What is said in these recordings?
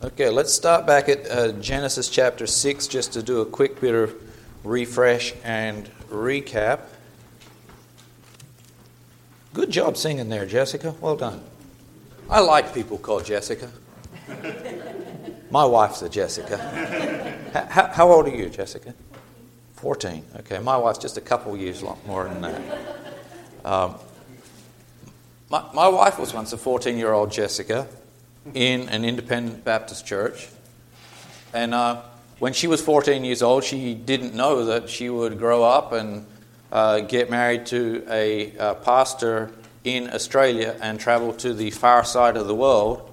Okay, let's start back at uh, Genesis chapter 6 just to do a quick bit of refresh and recap. Good job singing there, Jessica. Well done. I like people called Jessica. My wife's a Jessica. How, how old are you, Jessica? 14. Okay, my wife's just a couple years more than that. Um, my, my wife was once a 14 year old Jessica in an independent Baptist church. And uh, when she was 14 years old, she didn't know that she would grow up and uh, get married to a, a pastor in Australia and travel to the far side of the world.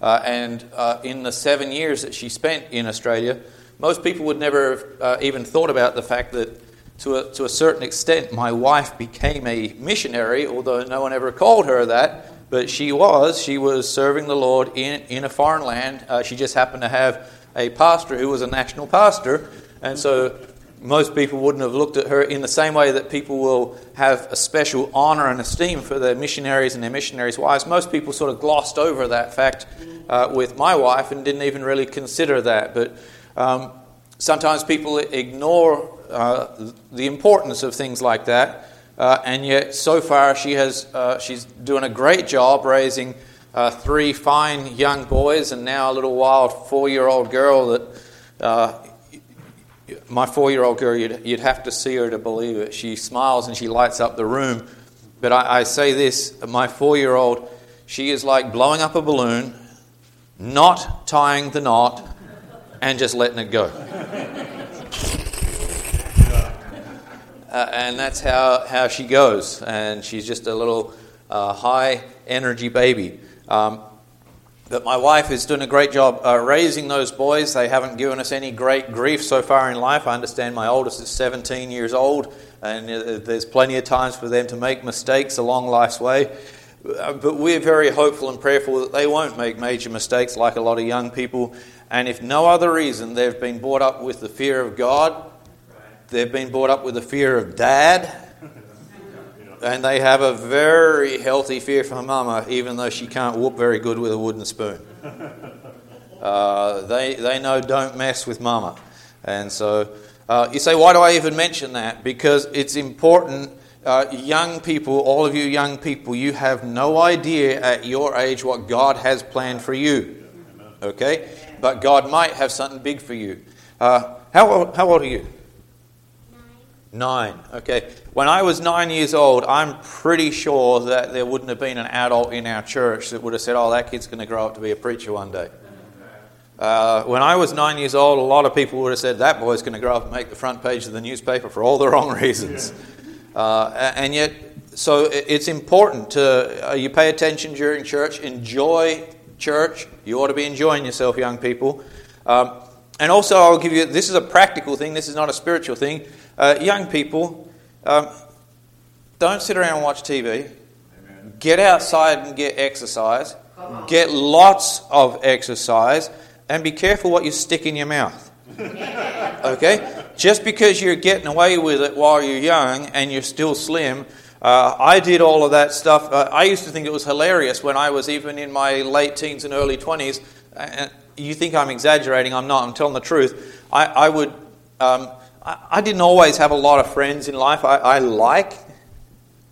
Uh, and uh, in the seven years that she spent in Australia, most people would never have uh, even thought about the fact that, to a, to a certain extent, my wife became a missionary, although no one ever called her that. But she was. She was serving the Lord in, in a foreign land. Uh, she just happened to have a pastor who was a national pastor. And so most people wouldn't have looked at her in the same way that people will have a special honor and esteem for their missionaries and their missionaries' wives. Most people sort of glossed over that fact uh, with my wife and didn't even really consider that. But um, sometimes people ignore uh, the importance of things like that. Uh, and yet, so far, she has, uh, she's doing a great job raising uh, three fine young boys and now a little wild four year old girl that uh, my four year old girl, you'd, you'd have to see her to believe it. She smiles and she lights up the room. But I, I say this my four year old, she is like blowing up a balloon, not tying the knot, and just letting it go. Uh, and that's how, how she goes. And she's just a little uh, high energy baby. Um, but my wife is doing a great job uh, raising those boys. They haven't given us any great grief so far in life. I understand my oldest is 17 years old, and uh, there's plenty of times for them to make mistakes along life's way. Uh, but we're very hopeful and prayerful that they won't make major mistakes like a lot of young people. And if no other reason, they've been brought up with the fear of God They've been brought up with the fear of dad. And they have a very healthy fear for mama, even though she can't whoop very good with a wooden spoon. Uh, they, they know don't mess with mama. And so uh, you say, why do I even mention that? Because it's important. Uh, young people, all of you young people, you have no idea at your age what God has planned for you. Okay? But God might have something big for you. Uh, how, old, how old are you? Nine. Okay. When I was nine years old, I'm pretty sure that there wouldn't have been an adult in our church that would have said, oh, that kid's going to grow up to be a preacher one day. Uh, when I was nine years old, a lot of people would have said, that boy's going to grow up and make the front page of the newspaper for all the wrong reasons. Uh, and yet, so it's important to, uh, you pay attention during church, enjoy church. You ought to be enjoying yourself, young people. Um, and also, I'll give you this is a practical thing, this is not a spiritual thing. Uh, young people, um, don't sit around and watch TV. Amen. Get outside and get exercise. Get lots of exercise. And be careful what you stick in your mouth. okay? Just because you're getting away with it while you're young and you're still slim, uh, I did all of that stuff. Uh, I used to think it was hilarious when I was even in my late teens and early 20s. And you think I'm exaggerating, I'm not, I'm telling the truth. I, I would um, I, didn't always have a lot of friends in life. I, I like,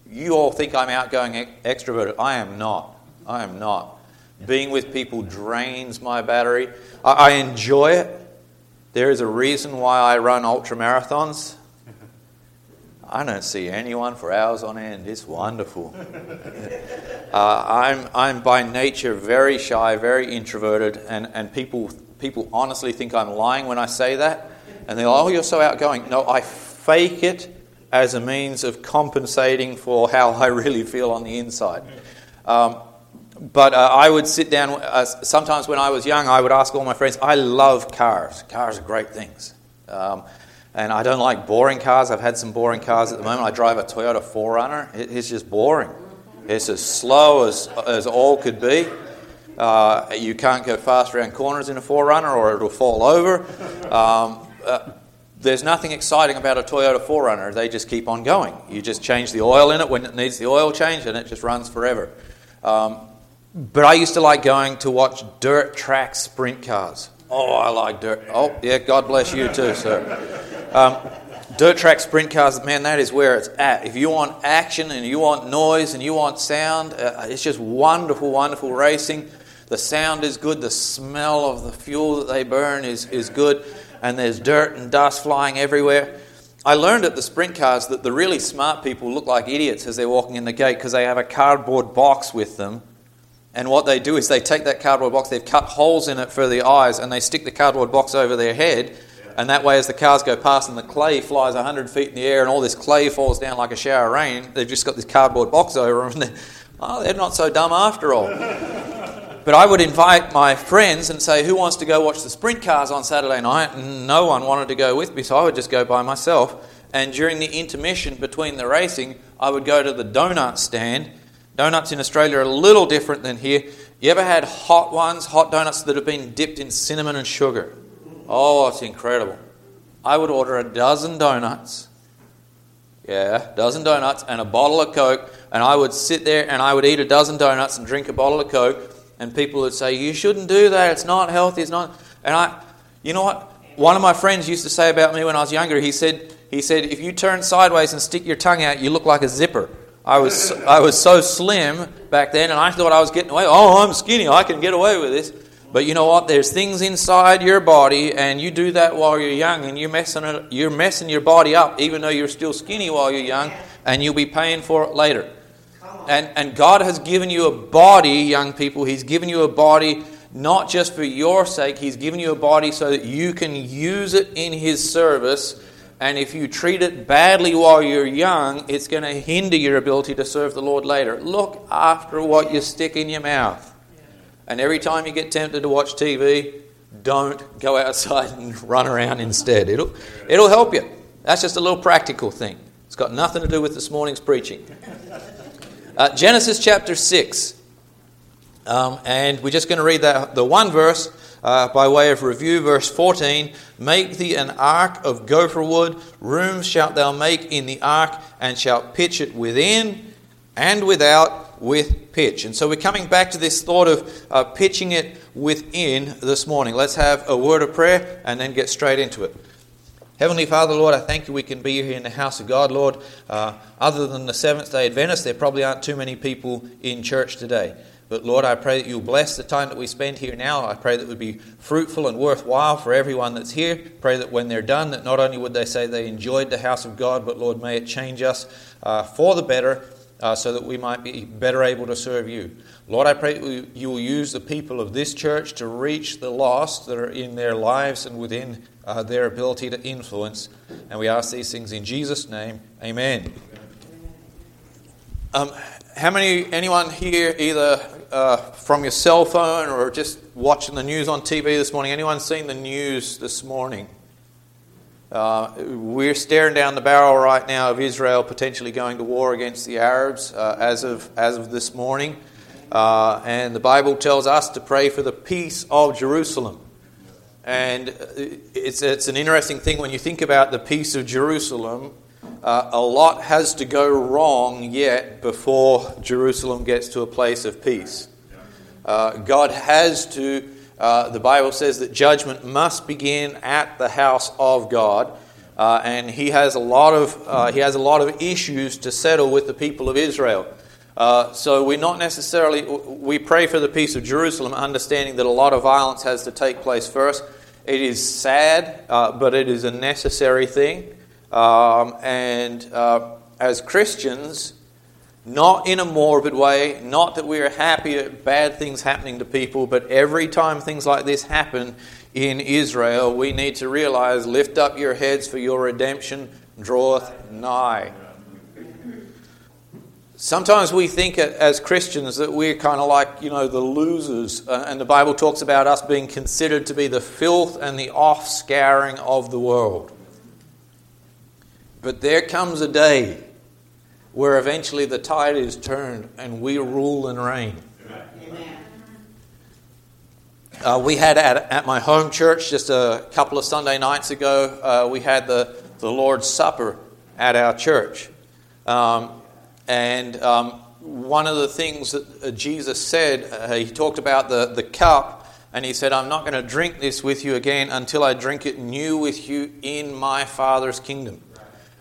you all think I'm outgoing extroverted. I am not. I am not. Being with people drains my battery. I, I enjoy it. There is a reason why I run ultra marathons. I don't see anyone for hours on end. It's wonderful. uh, I'm, I'm by nature very shy, very introverted, and, and people, people honestly think I'm lying when I say that. And they're like, oh, you're so outgoing. No, I fake it as a means of compensating for how I really feel on the inside. Um, but uh, I would sit down, uh, sometimes when I was young, I would ask all my friends, I love cars. Cars are great things. Um, and I don't like boring cars. I've had some boring cars at the moment. I drive a Toyota 4Runner. It, it's just boring. It's as slow as, as all could be. Uh, you can't go fast around corners in a 4Runner or it'll fall over. Um, uh, there's nothing exciting about a Toyota 4Runner. They just keep on going. You just change the oil in it when it needs the oil change, and it just runs forever. Um, but I used to like going to watch dirt track sprint cars. Oh, I like dirt. Oh, yeah, God bless you too, sir. Um, dirt track sprint cars, man, that is where it's at. If you want action and you want noise and you want sound, uh, it's just wonderful, wonderful racing. The sound is good, the smell of the fuel that they burn is, is good, and there's dirt and dust flying everywhere. I learned at the sprint cars that the really smart people look like idiots as they're walking in the gate because they have a cardboard box with them and what they do is they take that cardboard box, they've cut holes in it for the eyes, and they stick the cardboard box over their head. And that way, as the cars go past and the clay flies 100 feet in the air and all this clay falls down like a shower of rain, they've just got this cardboard box over them. And they're, oh, they're not so dumb after all. But I would invite my friends and say, Who wants to go watch the sprint cars on Saturday night? And no one wanted to go with me, so I would just go by myself. And during the intermission between the racing, I would go to the donut stand Donuts in Australia are a little different than here. You ever had hot ones, hot donuts that have been dipped in cinnamon and sugar? Oh, it's incredible. I would order a dozen donuts. Yeah, a dozen donuts and a bottle of Coke, and I would sit there and I would eat a dozen donuts and drink a bottle of Coke, and people would say, "You shouldn't do that. It's not healthy. It's not." And I, you know what? One of my friends used to say about me when I was younger. He said, "He said if you turn sideways and stick your tongue out, you look like a zipper." I was, I was so slim back then, and I thought I was getting away. Oh, I'm skinny. I can get away with this. But you know what? There's things inside your body, and you do that while you're young, and you're messing, it, you're messing your body up, even though you're still skinny while you're young, and you'll be paying for it later. And, and God has given you a body, young people. He's given you a body not just for your sake, He's given you a body so that you can use it in His service and if you treat it badly while you're young, it's going to hinder your ability to serve the Lord later. Look after what you stick in your mouth. And every time you get tempted to watch TV, don't go outside and run around instead. It'll, it'll help you. That's just a little practical thing. It's got nothing to do with this morning's preaching. Uh, Genesis chapter 6. Um, and we're just going to read that, the one verse uh, by way of review, verse 14 Make thee an ark of gopher wood, rooms shalt thou make in the ark, and shalt pitch it within and without with pitch. And so we're coming back to this thought of uh, pitching it within this morning. Let's have a word of prayer and then get straight into it. Heavenly Father, Lord, I thank you we can be here in the house of God, Lord. Uh, other than the Seventh day Adventists, there probably aren't too many people in church today. But Lord, I pray that you'll bless the time that we spend here now. I pray that it would be fruitful and worthwhile for everyone that's here. Pray that when they're done, that not only would they say they enjoyed the house of God, but Lord, may it change us uh, for the better uh, so that we might be better able to serve you. Lord, I pray you will use the people of this church to reach the lost that are in their lives and within uh, their ability to influence. And we ask these things in Jesus' name. Amen. Um, how many, anyone here, either uh, from your cell phone or just watching the news on TV this morning? Anyone seen the news this morning? Uh, we're staring down the barrel right now of Israel potentially going to war against the Arabs uh, as, of, as of this morning. Uh, and the Bible tells us to pray for the peace of Jerusalem. And it's, it's an interesting thing when you think about the peace of Jerusalem uh, a lot has to go wrong yet before Jerusalem gets to a place of peace. Uh, God has to, uh, the Bible says that judgment must begin at the house of God. Uh, and he has a lot of uh, he has a lot of issues to settle with the people of Israel. Uh, so we're not necessarily we pray for the peace of Jerusalem, understanding that a lot of violence has to take place first. It is sad, but it is a necessary thing. Um, and uh, as Christians, not in a morbid way, not that we are happy at bad things happening to people, but every time things like this happen in Israel, we need to realize lift up your heads, for your redemption draweth nigh. Sometimes we think as Christians that we're kind of like, you know, the losers. Uh, and the Bible talks about us being considered to be the filth and the offscouring of the world. But there comes a day where eventually the tide is turned and we rule and reign. Uh, we had at, at my home church just a couple of Sunday nights ago, uh, we had the, the Lord's Supper at our church. Um, and um, one of the things that uh, Jesus said, uh, he talked about the, the cup, and he said, I'm not going to drink this with you again until I drink it new with you in my Father's kingdom.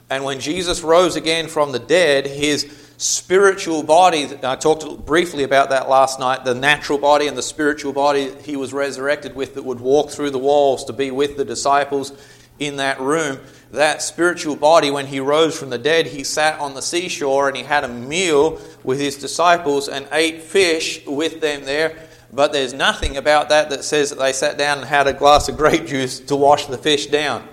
And when Jesus rose again from the dead, his spiritual body, I talked briefly about that last night, the natural body and the spiritual body he was resurrected with that would walk through the walls to be with the disciples in that room. That spiritual body, when he rose from the dead, he sat on the seashore and he had a meal with his disciples and ate fish with them there. But there's nothing about that that says that they sat down and had a glass of grape juice to wash the fish down.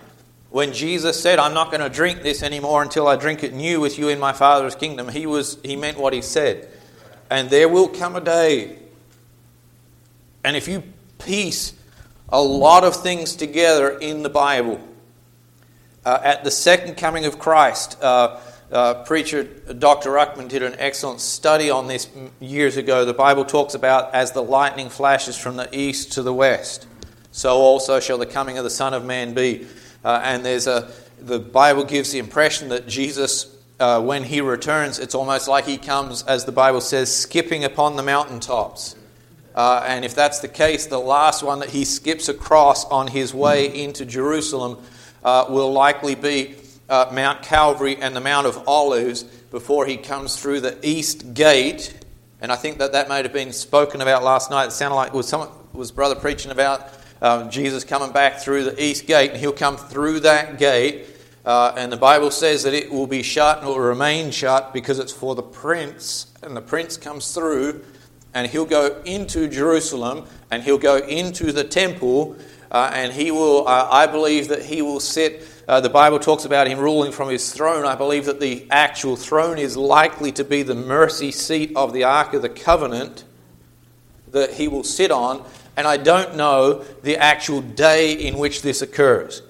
When Jesus said, I'm not going to drink this anymore until I drink it new with you in my Father's kingdom, he, was, he meant what he said. And there will come a day. And if you piece a lot of things together in the Bible, uh, at the second coming of Christ, uh, uh, preacher Dr. Ruckman did an excellent study on this years ago. The Bible talks about as the lightning flashes from the east to the west, so also shall the coming of the Son of Man be. Uh, and there's a the Bible gives the impression that Jesus, uh, when he returns, it's almost like he comes, as the Bible says, skipping upon the mountaintops. Uh, and if that's the case, the last one that he skips across on his way into Jerusalem uh, will likely be uh, Mount Calvary and the Mount of Olives before he comes through the east gate. And I think that that may have been spoken about last night. It sounded like was was brother preaching about um, Jesus coming back through the east gate, and he'll come through that gate. Uh, and the Bible says that it will be shut and will remain shut because it's for the prince. And the prince comes through, and he'll go into Jerusalem, and he'll go into the temple, uh, and he will, uh, I believe that he will sit. Uh, the Bible talks about him ruling from his throne. I believe that the actual throne is likely to be the mercy seat of the Ark of the Covenant that he will sit on and I don't know the actual day in which this occurs.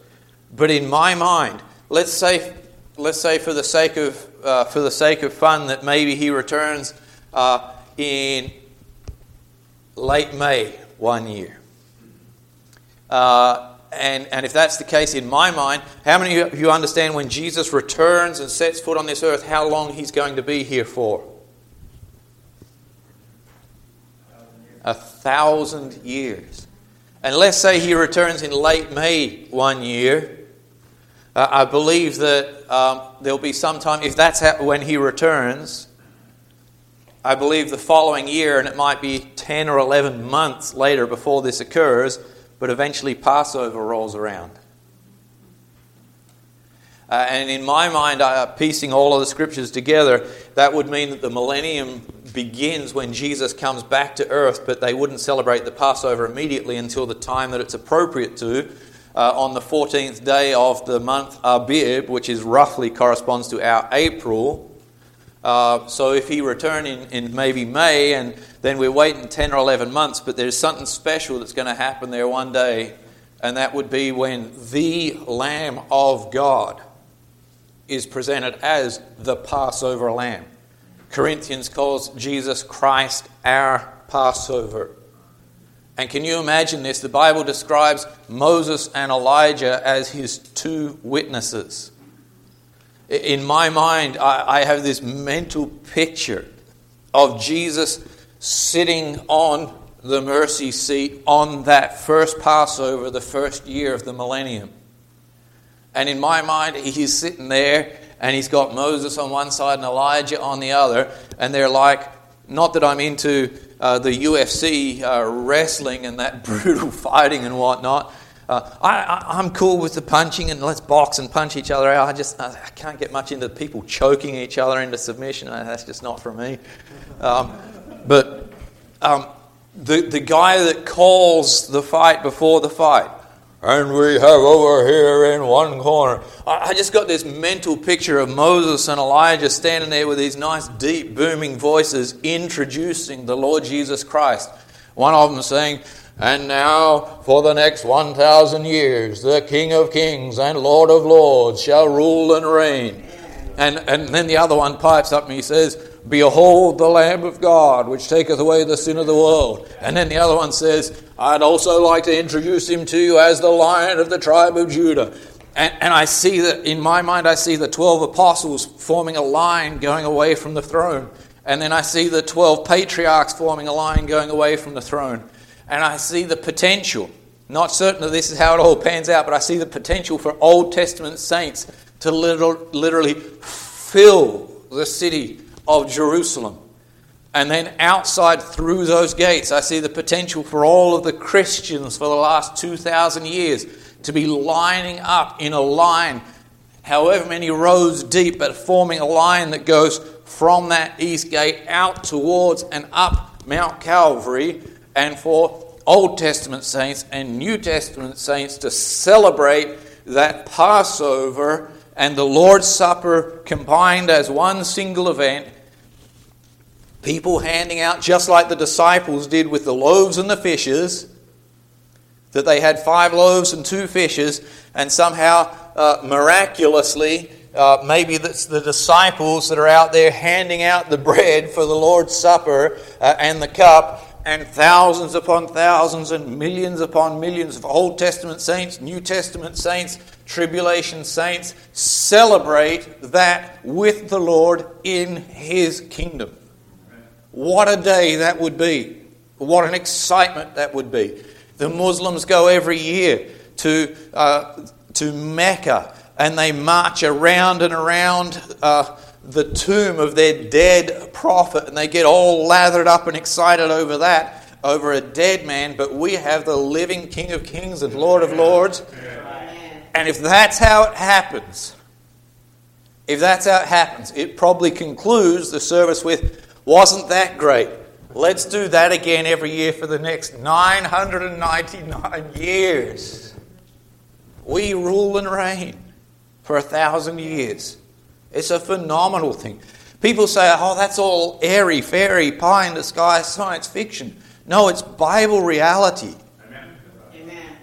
But in my mind, let's say, let's say for the sake of uh, for the sake of fun that maybe he returns uh, in late May one year. Uh, and, and if that's the case, in my mind, how many of you understand when Jesus returns and sets foot on this earth, how long he's going to be here for? a thousand years. And let's say he returns in late May one year. Uh, I believe that um, there'll be some time, if that's how, when he returns, I believe the following year, and it might be 10 or 11 months later before this occurs, but eventually Passover rolls around. Uh, and in my mind, uh, piecing all of the scriptures together, that would mean that the millennium begins when Jesus comes back to earth, but they wouldn't celebrate the Passover immediately until the time that it's appropriate to. Uh, on the 14th day of the month Abib, which is roughly corresponds to our April. Uh, so if he returned in, in maybe May, and then we're waiting 10 or 11 months, but there's something special that's going to happen there one day, and that would be when the Lamb of God is presented as the Passover lamb. Corinthians calls Jesus Christ our Passover. And can you imagine this? The Bible describes Moses and Elijah as his two witnesses. In my mind, I have this mental picture of Jesus sitting on the mercy seat on that first Passover, the first year of the millennium. And in my mind, he's sitting there and he's got Moses on one side and Elijah on the other, and they're like, not that I'm into uh, the UFC uh, wrestling and that brutal fighting and whatnot. Uh, I, am cool with the punching and let's box and punch each other out. I just I can't get much into people choking each other into submission. Uh, that's just not for me. Um, but um, the the guy that calls the fight before the fight, and we have over here in one corner. I just got this mental picture of Moses and Elijah standing there with these nice, deep, booming voices introducing the Lord Jesus Christ. One of them saying, And now, for the next 1,000 years, the King of Kings and Lord of Lords shall rule and reign. And, and then the other one pipes up and he says, Behold the Lamb of God, which taketh away the sin of the world. And then the other one says, I'd also like to introduce him to you as the Lion of the tribe of Judah. And, and I see that, in my mind, I see the 12 apostles forming a line going away from the throne. And then I see the 12 patriarchs forming a line going away from the throne. And I see the potential, not certain that this is how it all pans out, but I see the potential for Old Testament saints to literally fill the city of Jerusalem. And then outside through those gates, I see the potential for all of the Christians for the last 2,000 years to be lining up in a line, however many rows deep, but forming a line that goes from that east gate out towards and up Mount Calvary, and for Old Testament saints and New Testament saints to celebrate that Passover and the Lord's Supper combined as one single event. People handing out, just like the disciples did with the loaves and the fishes, that they had five loaves and two fishes, and somehow, uh, miraculously, uh, maybe it's the disciples that are out there handing out the bread for the Lord's Supper uh, and the cup, and thousands upon thousands and millions upon millions of Old Testament saints, New Testament saints, tribulation saints celebrate that with the Lord in His kingdom. What a day that would be! What an excitement that would be. The Muslims go every year to, uh, to Mecca and they march around and around uh, the tomb of their dead prophet and they get all lathered up and excited over that, over a dead man. But we have the living King of Kings and Lord of Lords. And if that's how it happens, if that's how it happens, it probably concludes the service with, Wasn't that great? Let's do that again every year for the next 999 years. We rule and reign for a thousand years. It's a phenomenal thing. People say, oh, that's all airy, fairy, pie in the sky science fiction. No, it's Bible reality. Amen.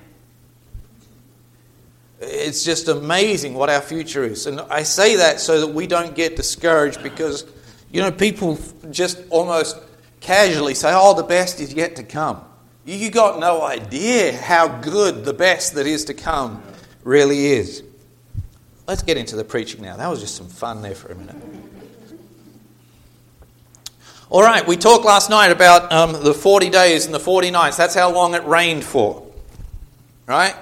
It's just amazing what our future is. And I say that so that we don't get discouraged because, you know, people just almost casually say, oh, the best is yet to come. You got no idea how good the best that is to come really is. Let's get into the preaching now. That was just some fun there for a minute. All right, we talked last night about um, the 40 days and the 40 nights. That's how long it rained for. Right?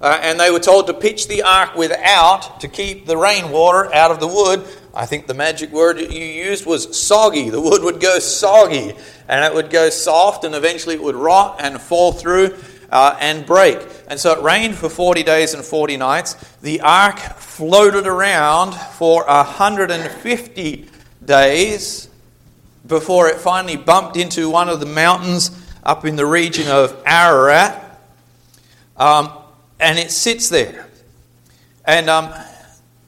Uh, and they were told to pitch the ark without to keep the rainwater out of the wood I think the magic word you used was soggy. The wood would go soggy and it would go soft and eventually it would rot and fall through uh, and break. And so it rained for 40 days and 40 nights. The ark floated around for 150 days before it finally bumped into one of the mountains up in the region of Ararat. Um, and it sits there. And um,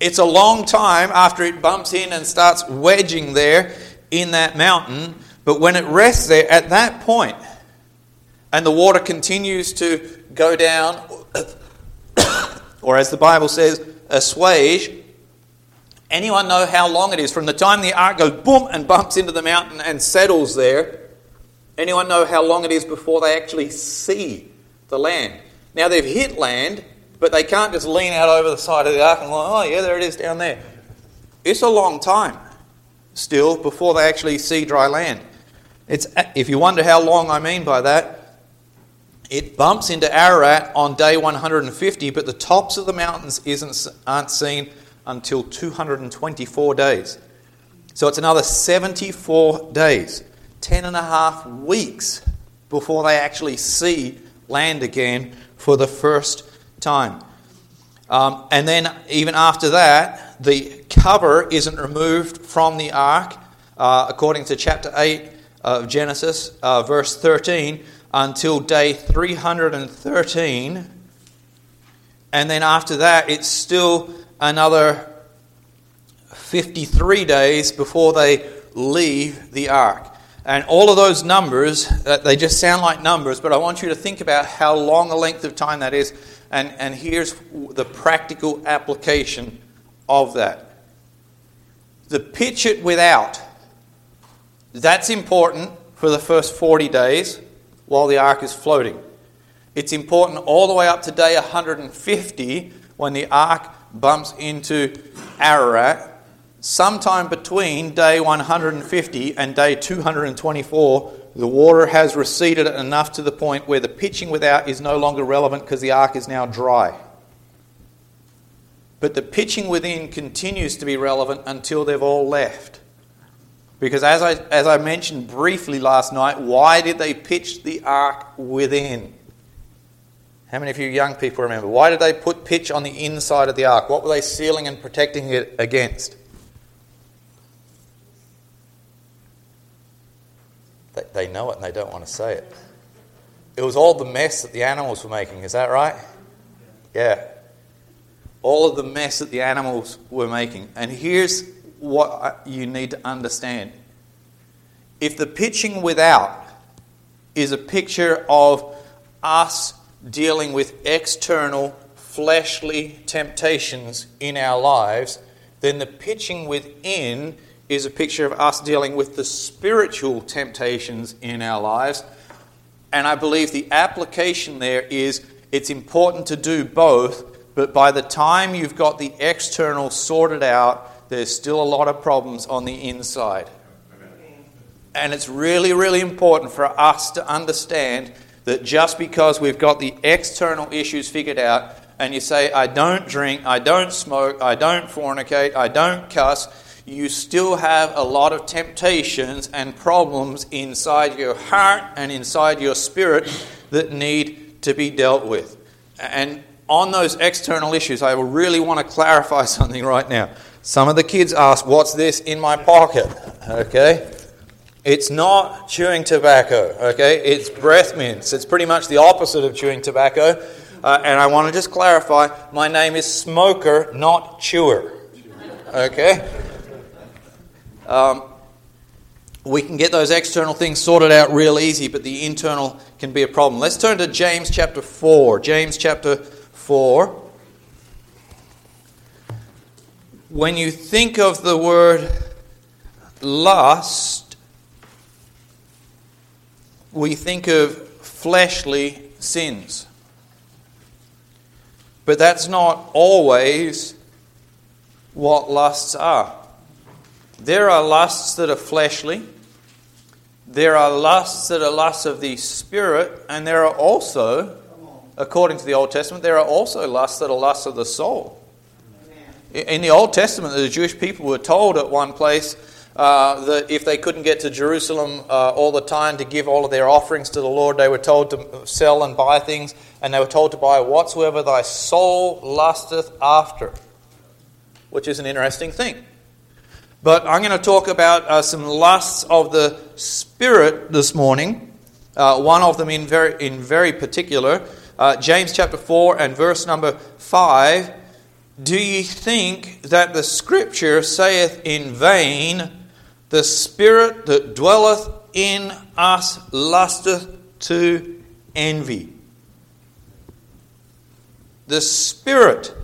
it's a long time after it bumps in and starts wedging there in that mountain, but when it rests there at that point, and the water continues to go down, or as the Bible says, assuage. Anyone know how long it is from the time the ark goes boom and bumps into the mountain and settles there? Anyone know how long it is before they actually see the land? Now they've hit land, but they can't just lean out over the side of the ark and go, oh, yeah, there it is down there. It's a long time still before they actually see dry land. It's, if you wonder how long I mean by that, it bumps into Ararat on day 150, but the tops of the mountains isn't, aren't seen until 224 days. So it's another 74 days, 10 and a half weeks before they actually see land again for the first time. Um, and then, even after that, the cover isn't removed from the ark, uh, according to chapter 8 of Genesis, uh, verse 13, until day 313. And then after that, it's still another 53 days before they leave the ark. And all of those numbers, uh, they just sound like numbers, but I want you to think about how long a length of time that is and, and here's the practical application of that. The pitch it without, that's important for the first 40 days while the ark is floating. It's important all the way up to day 150 when the ark bumps into Ararat. sometime between day 150 and day 224, the water has receded enough to the point where the pitching without is no longer relevant because the ark is now dry. But the pitching within continues to be relevant until they've all left. Because as I, as I mentioned briefly last night, why did they pitch the ark within? How many of you young people remember? Why did they put pitch on the inside of the ark? What were they sealing and protecting it against? They, they know it and they don't want to say it. It was all the mess that the animals were making, is that right? Yeah. All of the mess that the animals were making. And here's what you need to understand. If the pitching without is a picture of us dealing with external fleshly temptations in our lives, then the pitching within is a picture of us dealing with the spiritual temptations in our lives. And I believe the application there is it's important to do both, but by the time you've got the external sorted out, there's still a lot of problems on the inside. And it's really, really important for us to understand that just because we've got the external issues figured out, and you say, I don't drink, I don't smoke, I don't fornicate, I don't cuss, you still have a lot of temptations and problems inside your heart and inside your spirit that need to be dealt with. And on those external issues, I really want to clarify something right now. Some of the kids ask, What's this in my pocket? Okay? It's not chewing tobacco, okay? It's breath mints. It's pretty much the opposite of chewing tobacco. Uh, and I want to just clarify my name is Smoker, not Chewer, okay? Um, we can get those external things sorted out real easy, but the internal can be a problem. Let's turn to James chapter 4. James chapter 4. When you think of the word lust, we think of fleshly sins. But that's not always what lusts are. There are lusts that are fleshly, there are lusts that are lusts of the spirit, and there are also, according to the Old Testament, there are also lusts that are lusts of the soul. In the Old Testament, the Jewish people were told at one place uh, that if they couldn't get to Jerusalem uh, all the time to give all of their offerings to the Lord, they were told to sell and buy things, and they were told to buy whatsoever thy soul lusteth after, which is an interesting thing. But I'm going to talk about uh, some lusts of the Spirit this morning. Uh, one of them in very, in very particular. Uh, James chapter 4 and verse number 5. Do ye think that the Scripture saith in vain, The Spirit that dwelleth in us lusteth to envy? The Spirit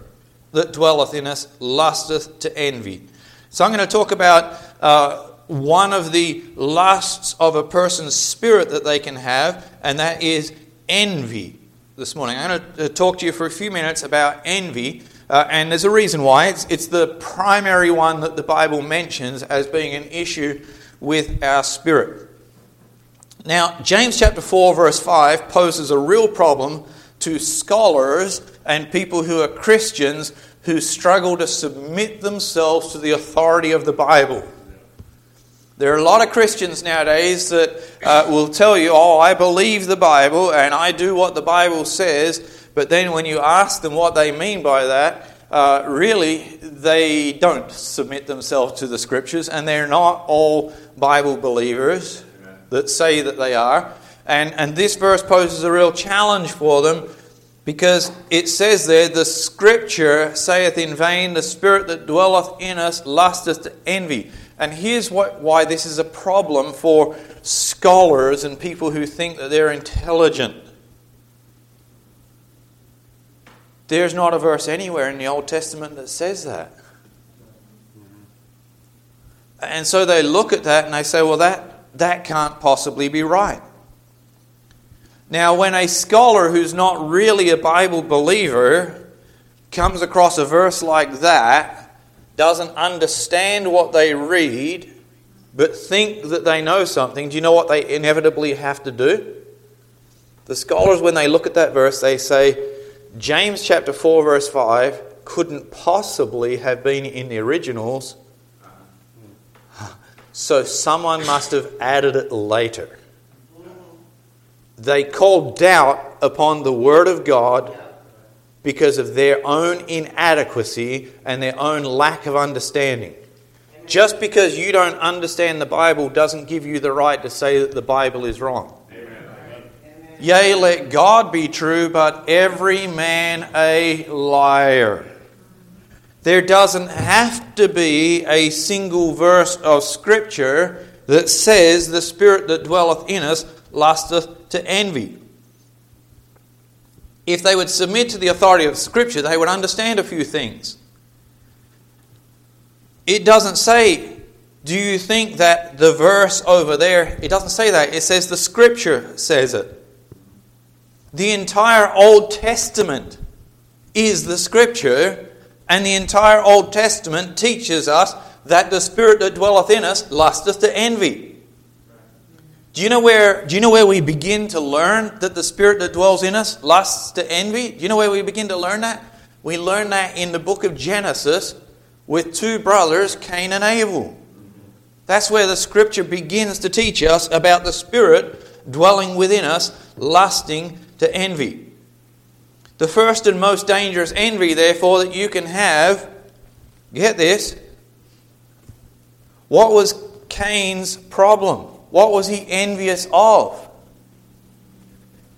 that dwelleth in us lusteth to envy. So I'm going to talk about uh, one of the lusts of a person's spirit that they can have, and that is envy this morning. I'm going to uh, talk to you for a few minutes about envy. Uh, and there's a reason why. It's, it's the primary one that the Bible mentions as being an issue with our spirit. Now, James chapter 4, verse 5 poses a real problem to scholars and people who are Christians who struggle to submit themselves to the authority of the Bible. There are a lot of Christians nowadays that uh, will tell you, oh, I believe the Bible and I do what the Bible says, but then when you ask them what they mean by that, uh, really they don't submit themselves to the Scriptures and they're not all Bible believers that say that they are. And, and this verse poses a real challenge for them because it says there, the scripture saith in vain, the spirit that dwelleth in us lusteth to envy. And here's what, why this is a problem for scholars and people who think that they're intelligent. There's not a verse anywhere in the Old Testament that says that. And so they look at that and they say, well, that, that can't possibly be right. Now, when a scholar who's not really a Bible believer comes across a verse like that, doesn't understand what they read, but think that they know something, do you know what they inevitably have to do? The scholars, when they look at that verse, they say James chapter 4, verse 5 couldn't possibly have been in the originals, so someone must have added it later. They called doubt upon the Word of God because of their own inadequacy and their own lack of understanding. Just because you don't understand the Bible doesn't give you the right to say that the Bible is wrong. Yea, let God be true, but every man a liar. There doesn't have to be a single verse of Scripture that says the Spirit that dwelleth in us lusteth to envy. If they would submit to the authority of Scripture, they would understand a few things. It doesn't say, Do you think that the verse over there? It doesn't say that. It says the Scripture says it. The entire Old Testament is the Scripture, and the entire Old Testament teaches us that the Spirit that dwelleth in us lusteth to envy. Do you know where do you know where we begin to learn that the spirit that dwells in us lusts to envy? Do you know where we begin to learn that? We learn that in the book of Genesis with two brothers, Cain and Abel. That's where the scripture begins to teach us about the spirit dwelling within us, lusting to envy. The first and most dangerous envy, therefore, that you can have, get this, what was Cain's problem? What was he envious of?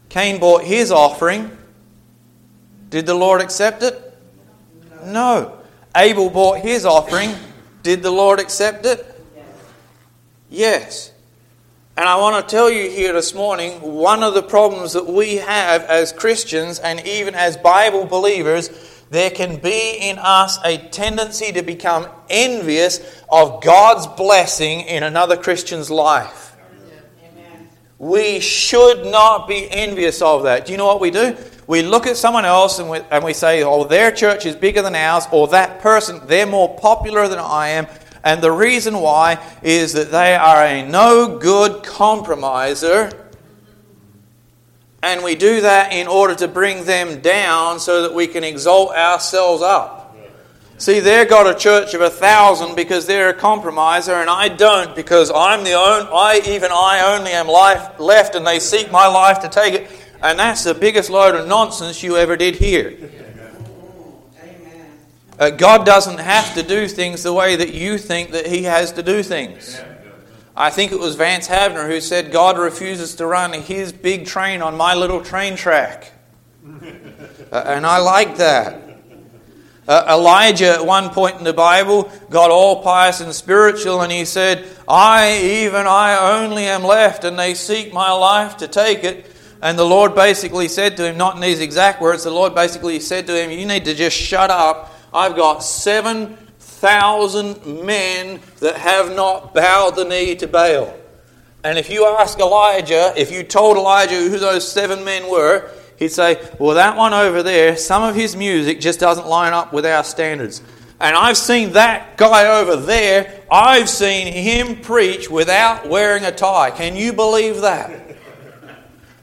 Cain brought his offering. Did the Lord accept it? No. Abel brought his offering. Did the Lord accept it? Yes. And I want to tell you here this morning one of the problems that we have as Christians and even as Bible believers, there can be in us a tendency to become envious of God's blessing in another Christian's life. We should not be envious of that. Do you know what we do? We look at someone else and we, and we say, oh, their church is bigger than ours, or that person, they're more popular than I am, and the reason why is that they are a no good compromiser. And we do that in order to bring them down so that we can exalt ourselves up. See, they've got a church of a thousand because they're a compromiser, and I don't because I'm the only, I, even I only am life left, and they seek my life to take it. And that's the biggest load of nonsense you ever did hear. Uh, God doesn't have to do things the way that you think that He has to do things. I think it was Vance Havner who said, God refuses to run His big train on my little train track. Uh, and I like that. Uh, Elijah, at one point in the Bible, got all pious and spiritual, and he said, I, even I only am left, and they seek my life to take it. And the Lord basically said to him, not in these exact words, the Lord basically said to him, You need to just shut up I've got 7,000 men that have not bowed the knee to Baal. And if you ask Elijah, if you told Elijah who those seven men were, he'd say, Well, that one over there, some of his music just doesn't line up with our standards. And I've seen that guy over there, I've seen him preach without wearing a tie. Can you believe that?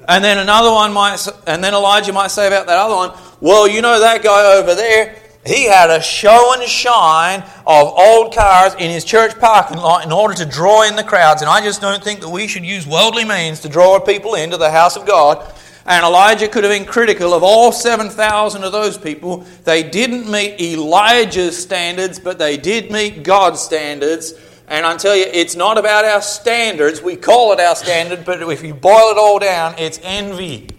And then another one might, and then Elijah might say about that other one, Well, you know that guy over there, he had a show and shine of old cars in his church parking lot in order to draw in the crowds. And I just don't think that we should use worldly means to draw people into the house of God. And Elijah could have been critical of all 7,000 of those people. They didn't meet Elijah's standards, but they did meet God's standards. And I tell you, it's not about our standards. We call it our standard, but if you boil it all down, it's envy.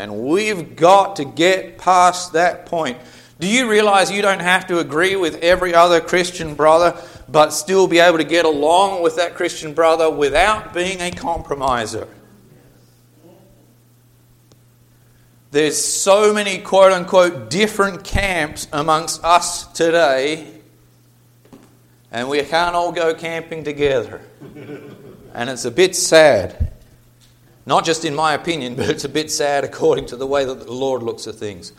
And we've got to get past that point. Do you realize you don't have to agree with every other Christian brother, but still be able to get along with that Christian brother without being a compromiser? There's so many quote unquote different camps amongst us today, and we can't all go camping together. And it's a bit sad. Not just in my opinion, but it's a bit sad according to the way that the Lord looks at things.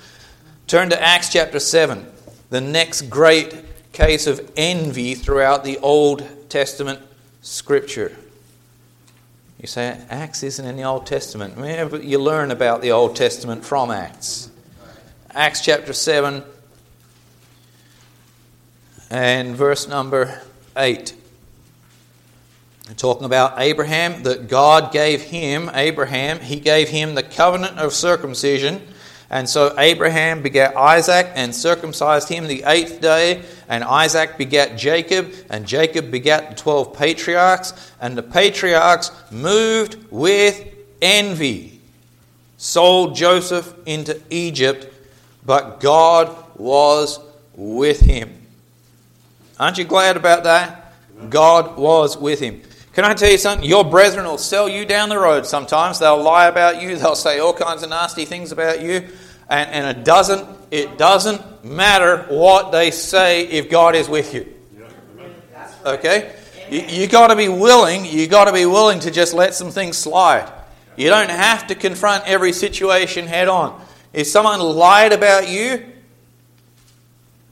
Turn to Acts chapter 7. the next great case of envy throughout the Old Testament scripture. You say, Acts isn't in the Old Testament. Yeah, but you learn about the Old Testament from Acts. Acts chapter 7 and verse number 8. Talking about Abraham, that God gave him, Abraham, he gave him the covenant of circumcision and so Abraham begat Isaac and circumcised him the eighth day. And Isaac begat Jacob, and Jacob begat the twelve patriarchs. And the patriarchs, moved with envy, sold Joseph into Egypt, but God was with him. Aren't you glad about that? God was with him. Can I tell you something? Your brethren will sell you down the road sometimes. They'll lie about you. They'll say all kinds of nasty things about you. And, and it, doesn't, it doesn't matter what they say if God is with you. Okay? You, you got to be willing, you got to be willing to just let some things slide. You don't have to confront every situation head on. If someone lied about you,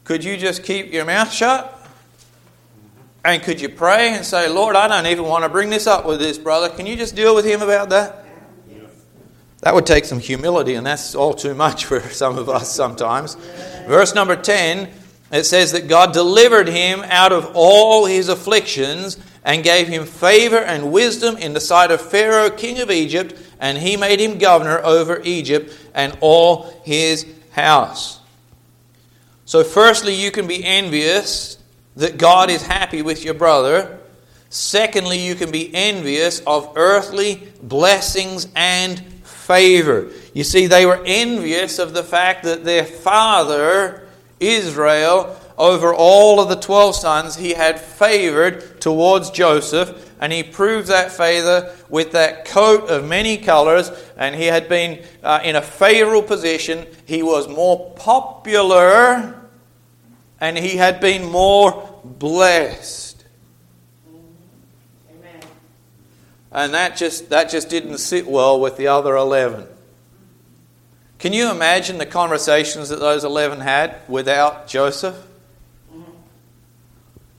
could you just keep your mouth shut? And could you pray and say, Lord, I don't even want to bring this up with this brother. Can you just deal with him about that? That would take some humility, and that's all too much for some of us sometimes. Verse number 10, it says that God delivered him out of all his afflictions and gave him favor and wisdom in the sight of Pharaoh, king of Egypt, and he made him governor over Egypt and all his house. So, firstly, you can be envious that God is happy with your brother. Secondly, you can be envious of earthly blessings and favor. You see, they were envious of the fact that their father, Israel, over all of the 12 sons, he had favored towards Joseph, and he proved that favor with that coat of many colors, and he had been uh, in a favorable position. He was more popular, and he had been more blessed. Amen. And that just, that just didn't sit well with the other 11. Can you imagine the conversations that those 11 had without Joseph? Mm-hmm.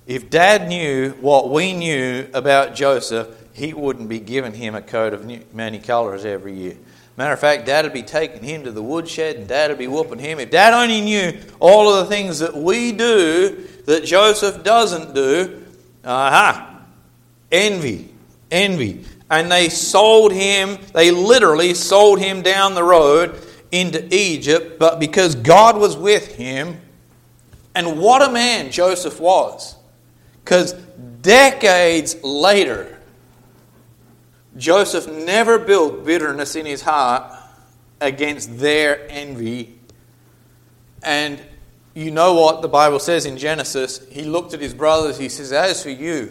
If dad knew what we knew about Joseph, he wouldn't be giving him a coat of many colors every year. Matter of fact, dad would be taking him to the woodshed and dad would be whooping him. If dad only knew all of the things that we do that Joseph doesn't do, aha, envy, envy. And they sold him, they literally sold him down the road into Egypt, but because God was with him, and what a man Joseph was. Because decades later, Joseph never built bitterness in his heart against their envy. And you know what the Bible says in Genesis? He looked at his brothers, he says, As for you,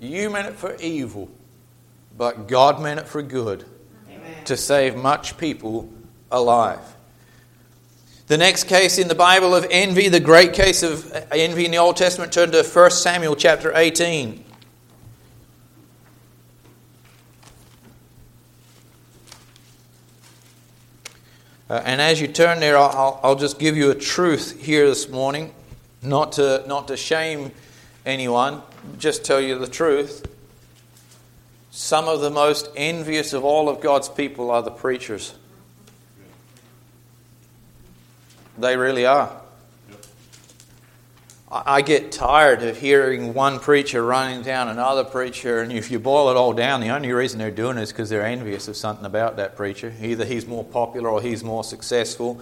you meant it for evil, but God meant it for good, Amen. to save much people alive. The next case in the Bible of envy, the great case of envy in the Old Testament, turn to 1 Samuel chapter 18. Uh, and as you turn there, I'll, I'll just give you a truth here this morning, not to, not to shame anyone, just tell you the truth. Some of the most envious of all of God's people are the preachers. They really are. I get tired of hearing one preacher running down another preacher, and if you boil it all down, the only reason they're doing it is because they're envious of something about that preacher. Either he's more popular or he's more successful.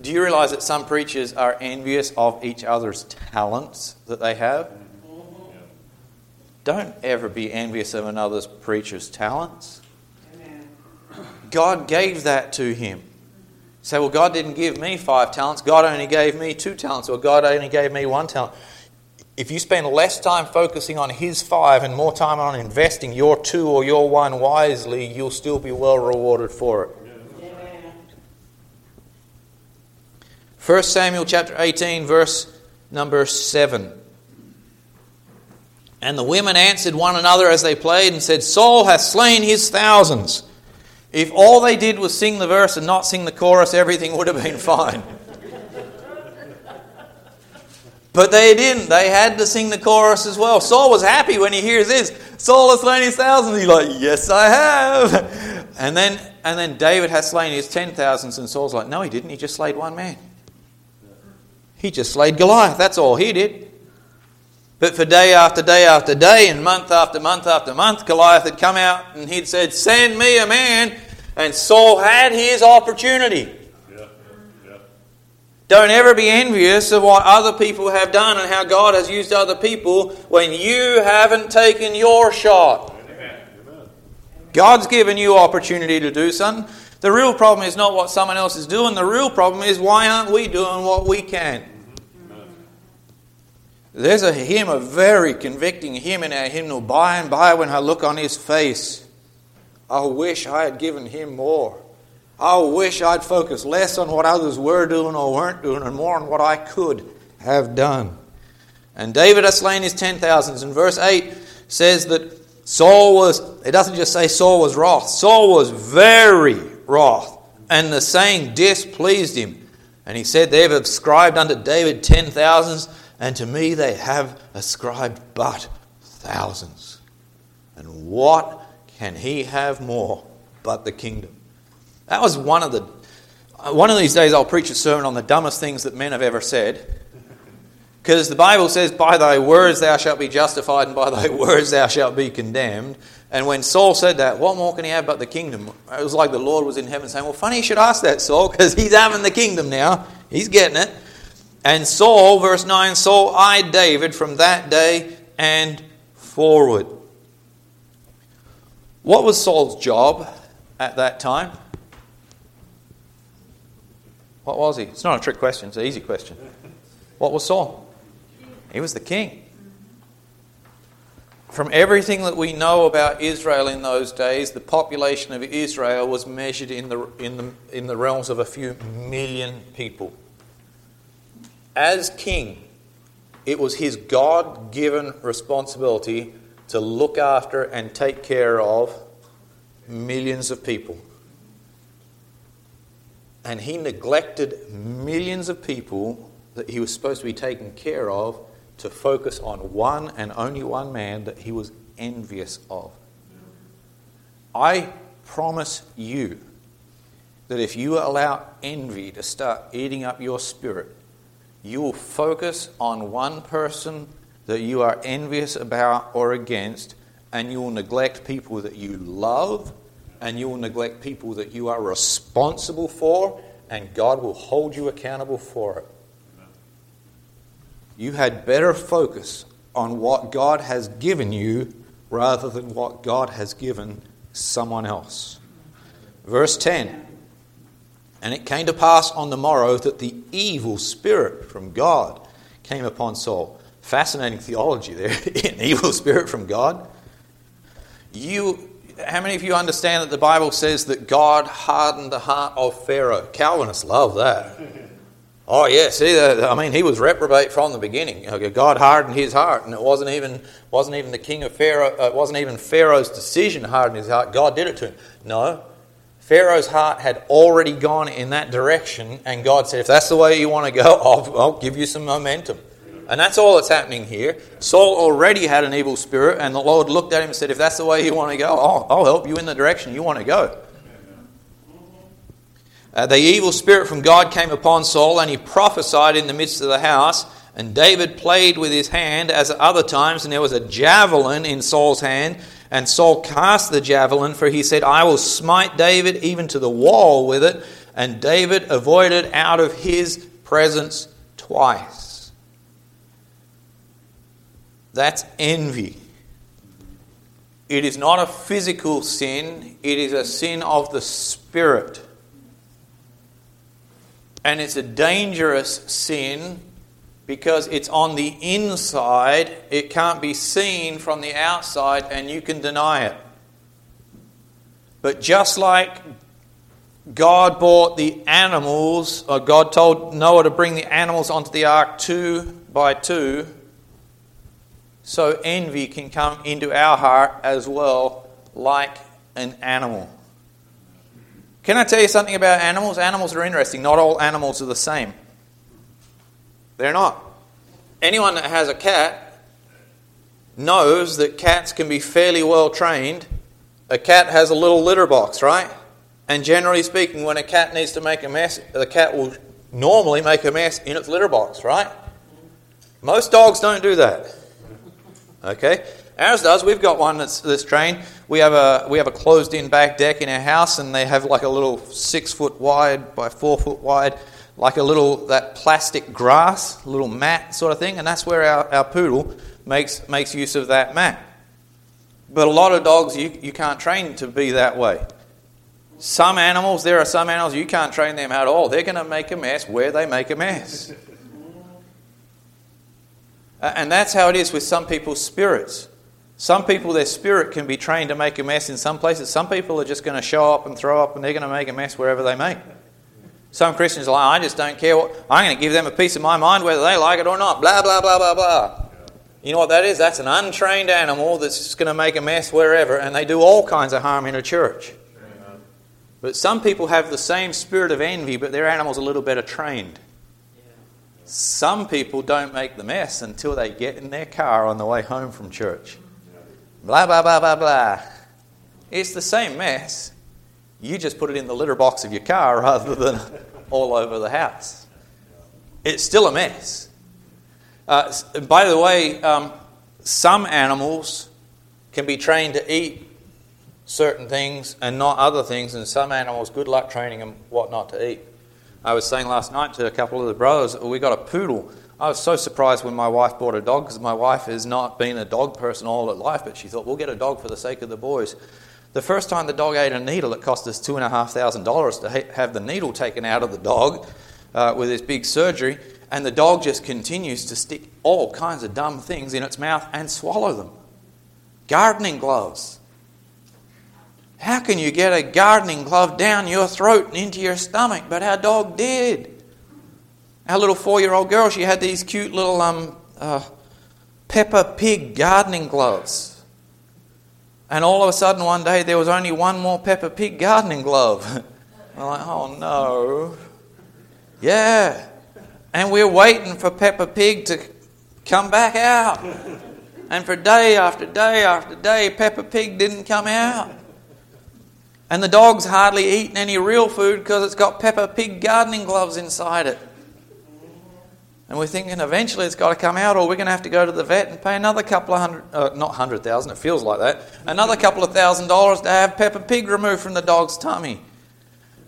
Do you realize that some preachers are envious of each other's talents that they have? Don't ever be envious of another preacher's talents. God gave that to him say, well, God didn't give me five talents. God only gave me two talents, or God only gave me one talent. If you spend less time focusing on His five and more time on investing your two or your one wisely, you'll still be well rewarded for it. 1 Samuel chapter 18, verse number 7. And the women answered one another as they played and said, Saul hath slain his thousands if all they did was sing the verse and not sing the chorus, everything would have been fine. But they didn't. They had to sing the chorus as well. Saul was happy when he hears this. Saul has slain his thousands. He's like, Yes, I have. And then, and then David has slain his ten thousands, and Saul's like, No, he didn't. He just slayed one man. He just slayed Goliath. That's all he did. But for day after day after day, and month after month after month, Goliath had come out and he'd said, Send me a man. And Saul had his opportunity. Don't ever be envious of what other people have done and how God has used other people when you haven't taken your shot. God's given you opportunity to do something. The real problem is not what someone else is doing. The real problem is why aren't we doing what we can? There's a hymn, a very convicting hymn in our hymnal. By and by, when I look on his face, I wish I had given him more. I wish I'd focused less on what others were doing or weren't doing and more on what I could have done. And David has slain his ten thousands. And verse 8 says that Saul was, it doesn't just say Saul was wroth, Saul was very wroth. And the saying displeased him. And he said, They have ascribed unto David ten thousands, and to me they have ascribed but thousands. And what can he have more but the kingdom? That was one of the. One of these days, I'll preach a sermon on the dumbest things that men have ever said. Because the Bible says, By thy words thou shalt be justified, and by thy words thou shalt be condemned. And when Saul said that, what more can he have but the kingdom? It was like the Lord was in heaven saying, Well, funny you should ask that, Saul, because he's having the kingdom now. He's getting it. And Saul, verse 9, Saul eyed David from that day and forward. What was Saul's job at that time? What was he? It's not a trick question, it's an easy question. What was Saul? He was the king. From everything that we know about Israel in those days, the population of Israel was measured in the, in the, in the realms of a few million people. As king, it was his God given responsibility to look after and take care of millions of people and he neglected millions of people that he was supposed to be taking care of to focus on one and only one man that he was envious of. I promise you that if you allow envy to start eating up your spirit, you will focus on one person that you are envious about or against, and you will neglect people that you love and you will neglect people that you are responsible for, and God will hold you accountable for it. You had better focus on what God has given you rather than what God has given someone else. Verse 10 And it came to pass on the morrow that the evil spirit from God came upon Saul. Fascinating theology there. An evil spirit from God. You how many of you understand that the Bible says that God hardened the heart of Pharaoh? Calvinists love that. Oh yeah, see, I mean, he was reprobate from the beginning. God hardened his heart, and it wasn't even wasn't even the king of Pharaoh. Uh, it wasn't even Pharaoh's decision to harden his heart. God did it to him. No, Pharaoh's heart had already gone in that direction, and God said, "If that's the way you want to go, I'll, I'll give you some momentum." And that's all that's happening here. Saul already had an evil spirit, and the Lord looked at him and said, If that's the way you want to go, I'll, I'll help you in the direction you want to go. Uh, the evil spirit from God came upon Saul, and he prophesied in the midst of the house. And David played with his hand as at other times, and there was a javelin in Saul's hand. And Saul cast the javelin, for he said, I will smite David even to the wall with it. And David avoided out of his presence twice. That's envy. It is not a physical sin, it is a sin of the spirit. And it's a dangerous sin because it's on the inside, it can't be seen from the outside, and you can deny it. But just like God brought the animals, or God told Noah to bring the animals onto the ark two by two, so envy can come into our heart as well, like an animal. Can I tell you something about animals? Animals are interesting. Not all animals are the same. They're not. anyone that has a cat knows that cats can be fairly well trained. A cat has a little litter box, right? And generally speaking, when a cat needs to make a mess, the cat will normally make a mess in its litter box, right? Most dogs don't do that. Okay? Ours does. We've got one that's, that's trained. We have a we have a closed in back deck in our house, and they have like a little six foot wide by four foot wide, like a little that plastic grass, little mat sort of thing, and that's where our, our poodle makes makes use of that mat. But a lot of dogs you, you can't train to be that way. Some animals, there are some animals you can't train them at all. They're going to make a mess where they make a mess. And that's how it is with some people's spirits. Some people, their spirit can be trained to make a mess in some places. Some people are just going to show up and throw up and they're going to make a mess wherever they may. Some Christians are like, I just don't care what, I'm going to give them a piece of my mind whether they like it or not. Blah, blah, blah, blah, blah. You know what that is? That's an untrained animal that's just going to make a mess wherever, and they do all kinds of harm in a church. But some people have the same spirit of envy, but their animal's a little better trained. Some people don't make the mess until they get in their car on the way home from church. Blah, blah, blah, blah, blah. It's the same mess. You just put it in the litter box of your car rather than all over the house. It's still a mess. Uh, by the way, um, some animals can be trained to eat certain things and not other things, and some animals, good luck training them what not to eat. I was saying last night to a couple of the brothers, we got a poodle I was so surprised when my wife bought a dog because my wife has not been a dog person all her life, but she thought, we'll get a dog for the sake of the boys. The first time the dog ate a needle, it cost us $2,500 to have the needle taken out of the dog uh, with this big surgery, and the dog just continues to stick all kinds of dumb things in its mouth and swallow them. Gardening gloves. How can you get a gardening glove down your throat and into your stomach? But our dog did. Our little four year old girl, she had these cute little um, uh, Peppa Pig gardening gloves. And all of a sudden, one day, there was only one more Peppa Pig gardening glove. We're like, oh no. Yeah. And we're waiting for Peppa Pig to come back out. And for day after day after day, Peppa Pig didn't come out. And the dog's hardly eaten any real food because it's got Peppa Pig gardening gloves inside it. And we're thinking eventually it's got to come out, or we're going to have to go to the vet and pay another couple of hundred, uh, not hundred thousand, it feels like that, another couple of thousand dollars to have Peppa Pig removed from the dog's tummy.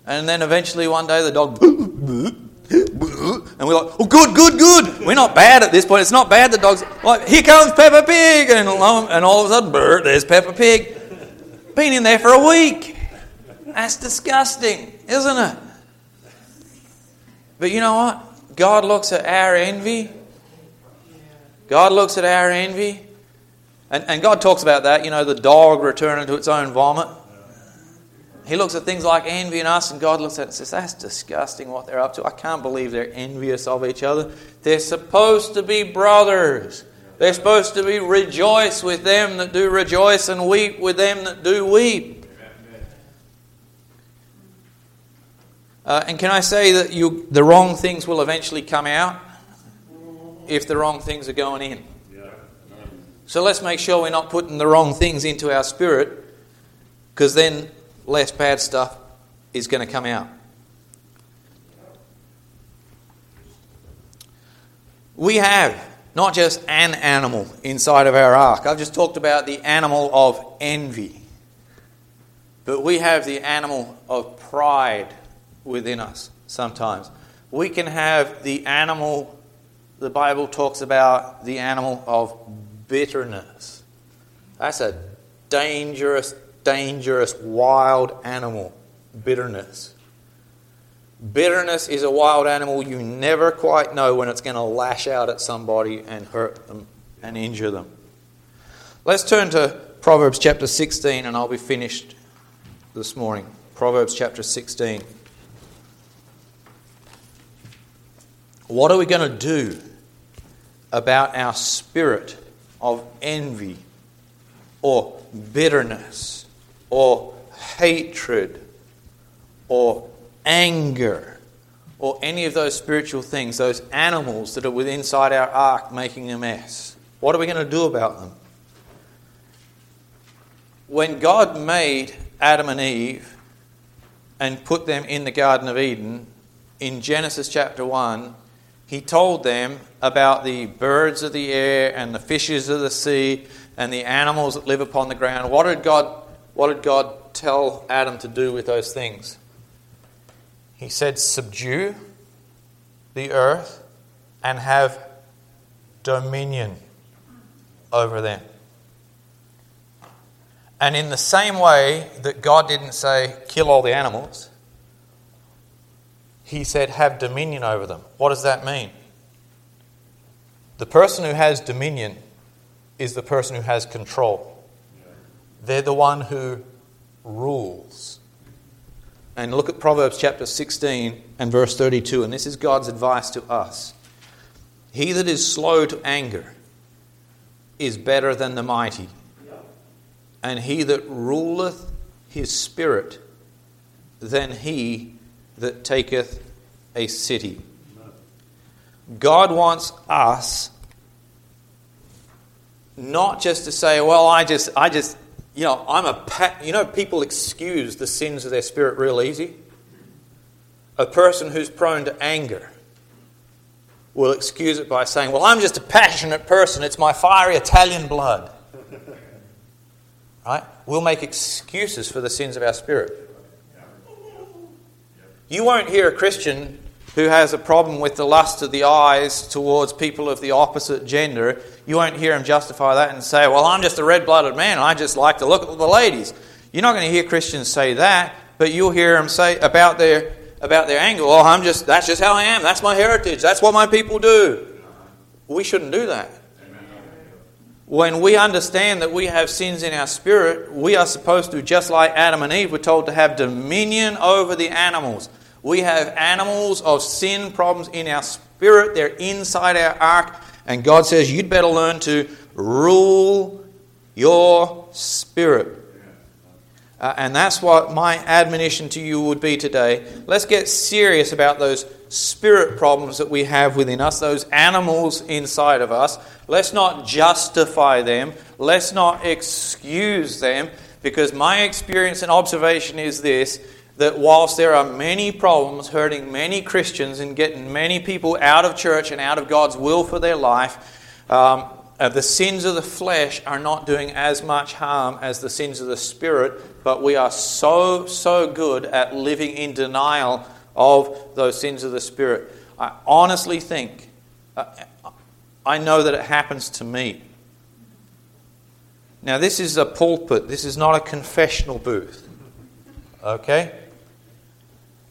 And then eventually one day the dog, and we're like, oh, good, good, good. We're not bad at this point. It's not bad. The dog's like, here comes Peppa Pig. And, and all of a sudden, there's Peppa Pig. Been in there for a week. That's disgusting, isn't it? But you know what? God looks at our envy. God looks at our envy. And, and God talks about that, you know, the dog returning to its own vomit. He looks at things like envy in us, and God looks at it and says, That's disgusting what they're up to. I can't believe they're envious of each other. They're supposed to be brothers. They're supposed to be rejoice with them that do rejoice and weep with them that do weep. Uh, and can I say that you, the wrong things will eventually come out if the wrong things are going in? So let's make sure we're not putting the wrong things into our spirit because then less bad stuff is going to come out. We have not just an animal inside of our ark. I've just talked about the animal of envy. But we have the animal of pride within us sometimes. We can have the animal, the Bible talks about the animal of bitterness. That's a dangerous, dangerous, wild animal. Bitterness. Bitterness is a wild animal. You never quite know when it's going to lash out at somebody and hurt them and injure them. Let's turn to Proverbs chapter 16 and I'll be finished this morning. Proverbs chapter 16. What are we going to do about our spirit of envy or bitterness or hatred or anger or any of those spiritual things, those animals that are within inside our ark making a mess? What are we going to do about them? When God made Adam and Eve and put them in the Garden of Eden, in Genesis chapter 1, he told them about the birds of the air and the fishes of the sea and the animals that live upon the ground. What did God, what did God tell Adam to do with those things? He said, Subdue the earth and have dominion over them. And in the same way that God didn't say, kill all the animals, He said, have dominion over them. What does that mean? The person who has dominion is the person who has control. They're the one who rules. And look at Proverbs chapter 16 and verse 32, and this is God's advice to us. He that is slow to anger is better than the mighty, and he that ruleth his spirit than he that taketh a city. God wants us not just to say, well, I just, I just, you know, I'm a, pa-. you know, people excuse the sins of their spirit real easy. A person who's prone to anger will excuse it by saying, well, I'm just a passionate person. It's my fiery Italian blood. Right? We'll make excuses for the sins of our spirit. You won't hear a Christian who has a problem with the lust of the eyes towards people of the opposite gender, you won't hear him justify that and say, Well, I'm just a red blooded man. I just like to look at the ladies. You're not going to hear Christians say that, but you'll hear them say about their, about their anger, Oh, I'm just, that's just how I am. That's my heritage. That's what my people do. We shouldn't do that. When we understand that we have sins in our spirit, we are supposed to, just like Adam and Eve were told to have dominion over the animals. We have animals of sin problems in our spirit, they're inside our ark, and God says, You'd better learn to rule your spirit. Uh, and that's what my admonition to you would be today. Let's get serious about those spirit problems that we have within us, those animals inside of us. Let's not justify them, let's not excuse them, because my experience and observation is this that whilst there are many problems hurting many Christians and getting many people out of church and out of God's will for their life, um, uh, the sins of the flesh are not doing as much harm as the sins of the spirit, but we are so, so good at living in denial of those sins of the spirit. I honestly think, uh, I know that it happens to me. Now, this is a pulpit, this is not a confessional booth. Okay?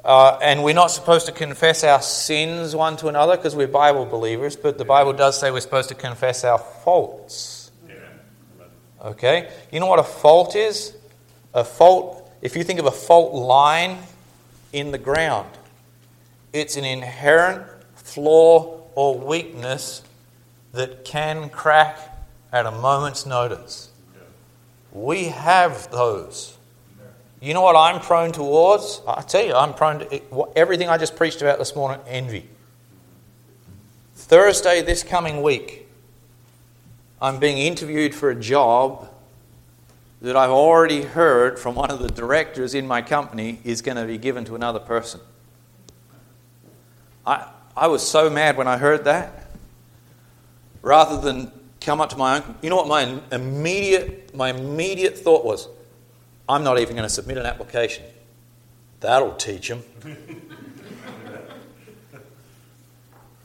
Uh, and we're not supposed to confess our sins one to another because we're Bible believers, but the Bible does say we're supposed to confess our faults. Okay? You know what a fault is? A fault, if you think of a fault line in the ground, it's an inherent flaw or weakness that can crack at a moment's notice. We have those. You know what I'm prone towards? I tell you, I'm prone to everything I just preached about this morning envy. Thursday, this coming week, I'm being interviewed for a job that I've already heard from one of the directors in my company is going to be given to another person. I, I was so mad when I heard that. Rather than come up to my own, you know what my immediate, my immediate thought was? I'm not even going to submit an application. That'll teach them.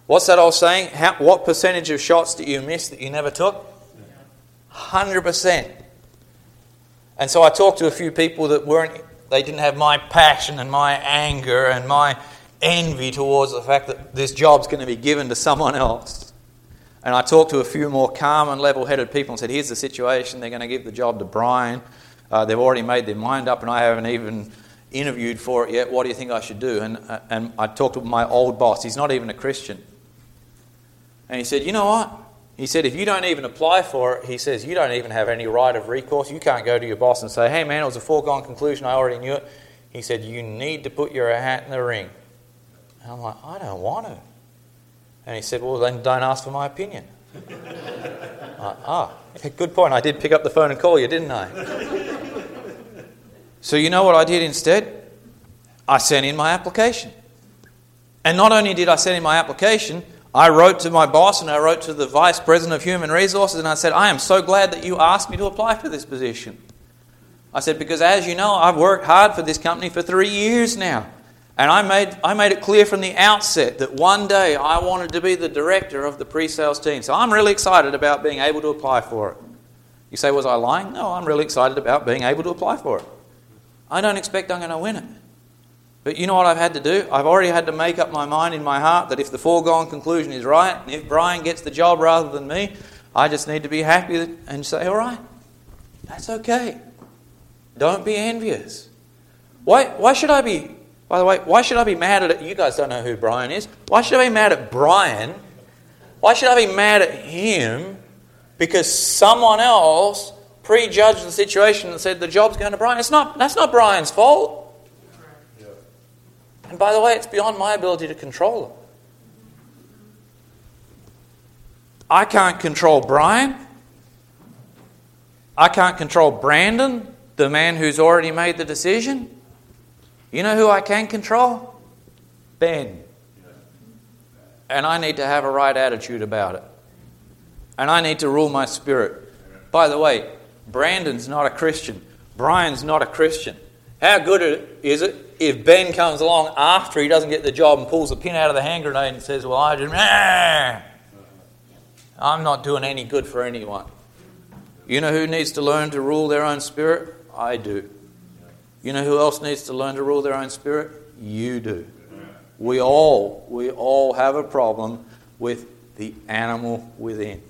What's that old saying? How, what percentage of shots did you miss that you never took? 100%. And so I talked to a few people that weren't, they didn't have my passion and my anger and my envy towards the fact that this job's going to be given to someone else. And I talked to a few more calm and level headed people and said, here's the situation. They're going to give the job to Brian. Uh, they've already made their mind up, and I haven't even interviewed for it yet. What do you think I should do? And, uh, and I talked to my old boss. He's not even a Christian. And he said, You know what? He said, If you don't even apply for it, he says, you don't even have any right of recourse. You can't go to your boss and say, Hey, man, it was a foregone conclusion. I already knew it. He said, You need to put your hat in the ring. And I'm like, I don't want to. And he said, Well, then don't ask for my opinion. ah, good point. I did pick up the phone and call you, didn't I? so, you know what I did instead? I sent in my application. And not only did I send in my application, I wrote to my boss and I wrote to the vice president of human resources and I said, I am so glad that you asked me to apply for this position. I said, because as you know, I've worked hard for this company for three years now. And I made, I made it clear from the outset that one day I wanted to be the director of the pre sales team. So I'm really excited about being able to apply for it. You say, was I lying? No, I'm really excited about being able to apply for it. I don't expect I'm going to win it. But you know what I've had to do? I've already had to make up my mind in my heart that if the foregone conclusion is right, and if Brian gets the job rather than me, I just need to be happy and say, all right, that's okay. Don't be envious. Why, why should I be, by the way, why should I be mad at it? You guys don't know who Brian is. Why should I be mad at Brian? Why should I be mad at him because someone else prejudged the situation and said the job's going to Brian? It's not, that's not Brian's fault. And by the way, it's beyond my ability to control it. I can't control Brian. I can't control Brandon, the man who's already made the decision. You know who I can control? Ben. And I need to have a right attitude about it. And I need to rule my spirit. By the way, Brandon's not a Christian. Brian's not a Christian. How good is it if Ben comes along after he doesn't get the job and pulls the pin out of the hand grenade and says, Well, I didn't. I'm not doing any good for anyone. You know who needs to learn to rule their own spirit? I do. You know who else needs to learn to rule their own spirit? You do. We all, we all have a problem with the animal within.